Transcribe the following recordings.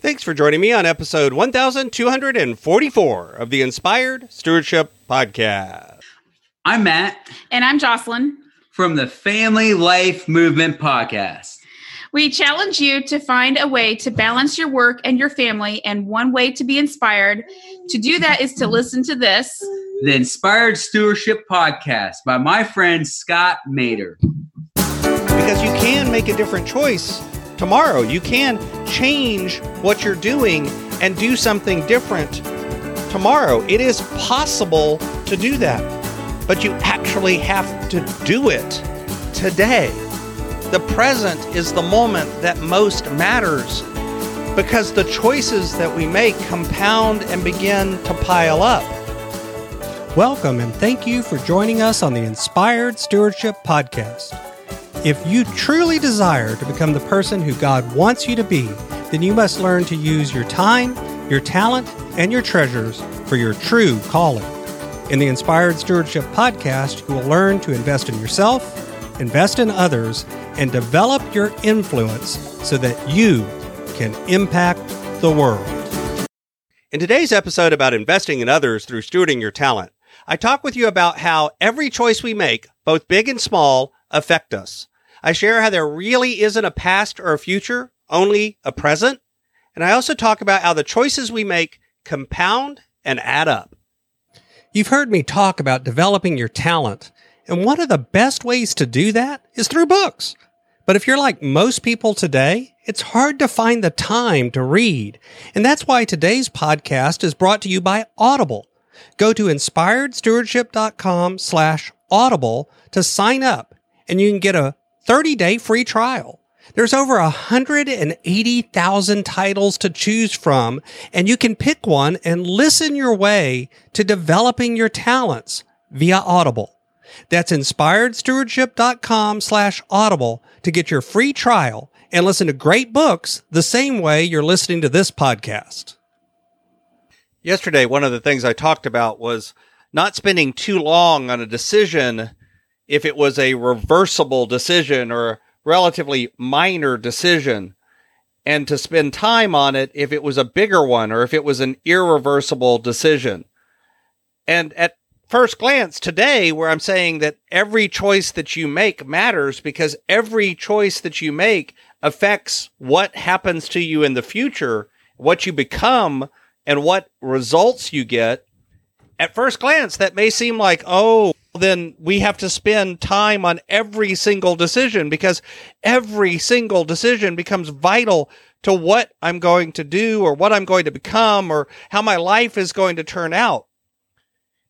Thanks for joining me on episode 1244 of the Inspired Stewardship Podcast. I'm Matt And I'm Jocelyn. from the Family Life Movement Podcast. We challenge you to find a way to balance your work and your family, and one way to be inspired. To do that is to listen to this. The Inspired Stewardship Podcast by my friend Scott Maderer. Because you can make a different choice tomorrow. You can change what you're doing and do something different tomorrow. It is possible to do that, but you actually have to do it today. The present is the moment that most matters because the choices that we make compound and begin to pile up. Welcome and thank you for joining us on the Inspired Stewardship Podcast. If you truly desire to become the person who God wants you to be, then you must learn to use your time, your talent, and your treasures for your true calling. In the Inspired Stewardship Podcast, you will learn to invest in yourself, invest in others, and develop your influence so that you can impact the world. In today's episode about investing in others through stewarding your talent, I talk with you about how every choice we make, both big and small, affect us. I share how there really isn't a past or a future, only a present. And I also talk about how the choices we make compound and add up. You've heard me talk about developing your talent, and one of the best ways to do that is through books. But if you're like most people today, it's hard to find the time to read. And that's why today's podcast is brought to you by Audible. Go to inspiredstewardship.com slash audible to sign up and you can get a 30 day free trial. There's over 180,000 titles to choose from, and you can pick one and listen your way to developing your talents via Audible. That's inspiredstewardship.com slash audible to get your free trial and listen to great books the same way you're listening to this podcast. Yesterday, one of the things I talked about was not spending too long on a decision if it was a reversible decision or a relatively minor decision, and to spend time on it if it was a bigger one or if it was an irreversible decision. And at first glance today, where I'm saying that every choice that you make matters because every choice that you make affects what happens to you in the future, what you become, and what results you get. At first glance, that may seem like, oh, then we have to spend time on every single decision because every single decision becomes vital to what I'm going to do or what I'm going to become or how my life is going to turn out.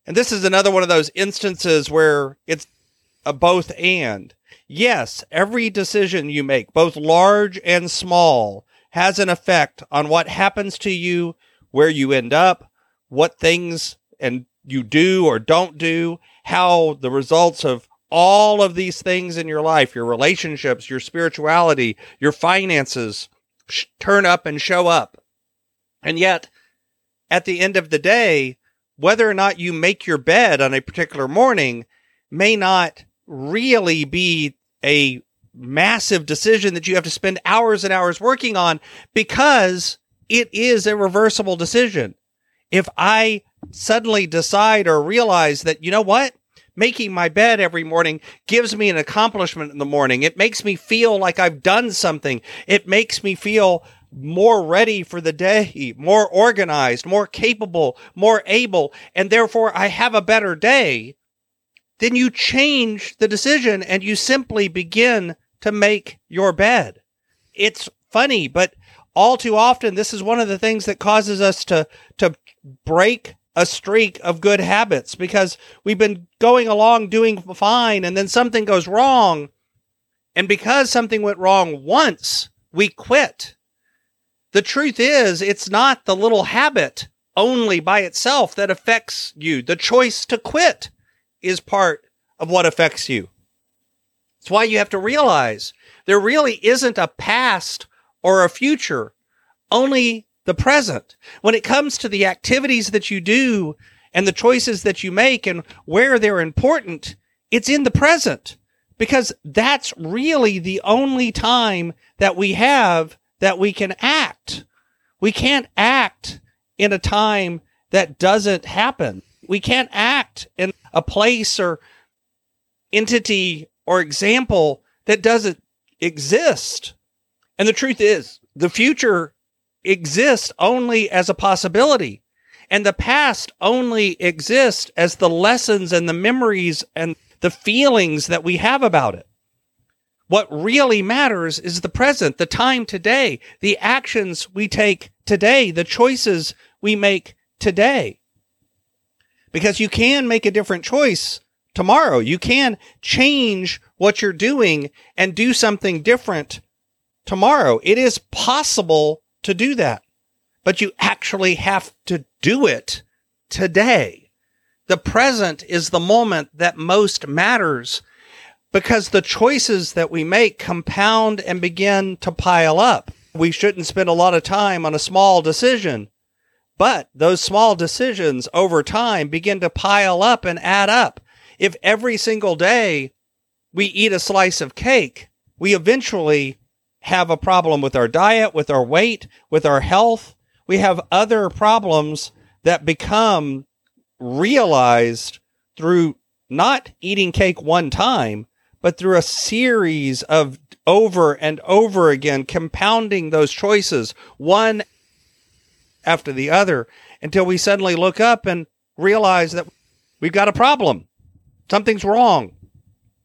And this is another one of those instances where it's a both and. Yes, every decision you make, both large and small, has an effect on what happens to you, where you end up, what things and you do or don't do, how the results of all of these things in your life, your relationships, your spirituality, your finances sh- turn up and show up. And yet, at the end of the day, whether or not you make your bed on a particular morning may not really be a massive decision that you have to spend hours and hours working on because it is a reversible decision. If I suddenly decide or realize that, you know what? Making my bed every morning gives me an accomplishment in the morning. It makes me feel like I've done something. It makes me feel more ready for the day, more organized, more capable, more able, and therefore I have a better day. Then you change the decision and you simply begin to make your bed. It's funny, but all too often this is one of the things that causes us to to break a streak of good habits because we've been going along doing fine and then something goes wrong. And because something went wrong once we quit. The truth is it's not the little habit only by itself that affects you. The choice to quit is part of what affects you. It's why you have to realize there really isn't a past or a future, only the present. When it comes to the activities that you do and the choices that you make and where they're important, it's in the present because that's really the only time that we have that we can act. We can't act in a time that doesn't happen. We can't act in a place or entity or example that doesn't exist. And the truth is, the future exists only as a possibility. And the past only exists as the lessons and the memories and the feelings that we have about it. What really matters is the present, the time today, the actions we take today, the choices we make today. Because you can make a different choice tomorrow. You can change what you're doing and do something different tomorrow. It is possible to do that, but you actually have to do it today. The present is the moment that most matters because the choices that we make compound and begin to pile up. We shouldn't spend a lot of time on a small decision, but those small decisions over time begin to pile up and add up. If every single day we eat a slice of cake, we eventually have a problem with our diet, with our weight, with our health. We have other problems that become realized through not eating cake one time, but through a series of over and over again, compounding those choices one after the other until we suddenly look up and realize that we've got a problem. Something's wrong.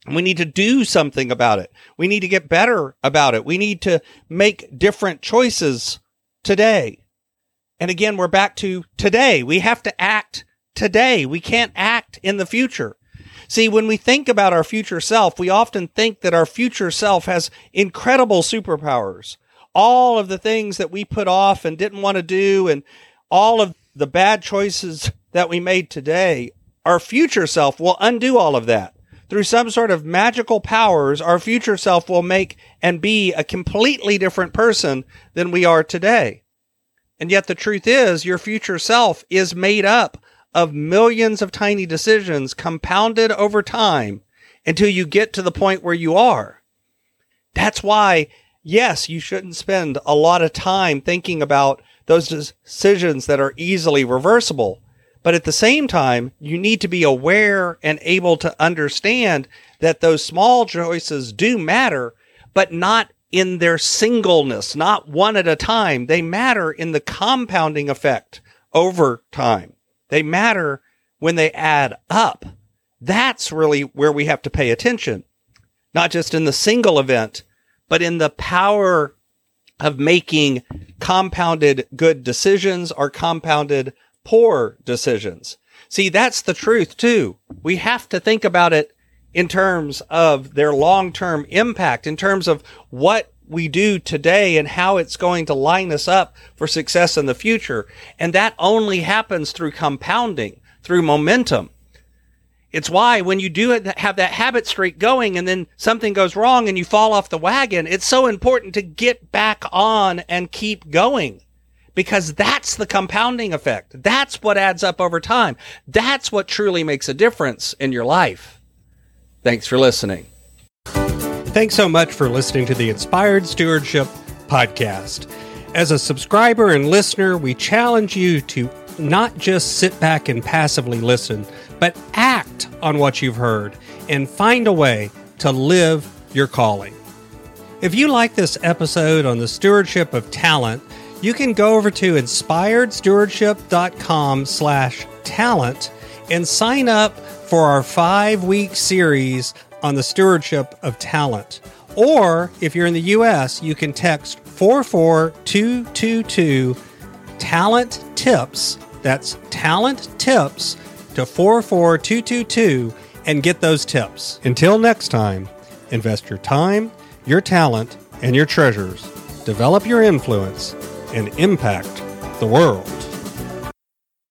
We need to do something about it. We need to get better about it. We need to make different choices today. And again, we're back to today. We have to act today. We can't act in the future. See, when we think about our future self, we often think that our future self has incredible superpowers. All of the things that we put off and didn't want to do, and all of the bad choices that we made today, our future self will undo all of that. Through some sort of magical powers, our future self will make and be a completely different person than we are today. And yet the truth is, your future self is made up of millions of tiny decisions compounded over time until you get to the point where you are. That's why, yes, you shouldn't spend a lot of time thinking about those decisions that are easily reversible. But at the same time, you need to be aware and able to understand that those small choices do matter, but not in their singleness, not one at a time. They matter in the compounding effect over time. They matter when they add up. That's really where we have to pay attention, not just in the single event, but in the power of making compounded good decisions or compounded poor decisions. See, that's the truth too. We have to think about it in terms of their long term impact, in terms of what we do today and how it's going to line us up for success in the future. And that only happens through compounding, through momentum. It's why when you do have that habit streak going and then something goes wrong and you fall off the wagon, it's so important to get back on and keep going because that's the compounding effect. That's what adds up over time. That's what truly makes a difference in your life. Thanks for listening. Thanks so much for listening to the Inspired Stewardship Podcast. As a subscriber and listener, we challenge you to not just sit back and passively listen, but act on what you've heard and find a way to live your calling. If you like this episode on the stewardship of talent, you can go over to inspiredstewardship.com slash talent and sign up for our five-week series on the stewardship of talent. Or if you're in the US, you can text 44222 talent tips. That's talent tips to 44222 and get those tips. Until next time, invest your time, your talent, and your treasures. Develop your influence and impact the world.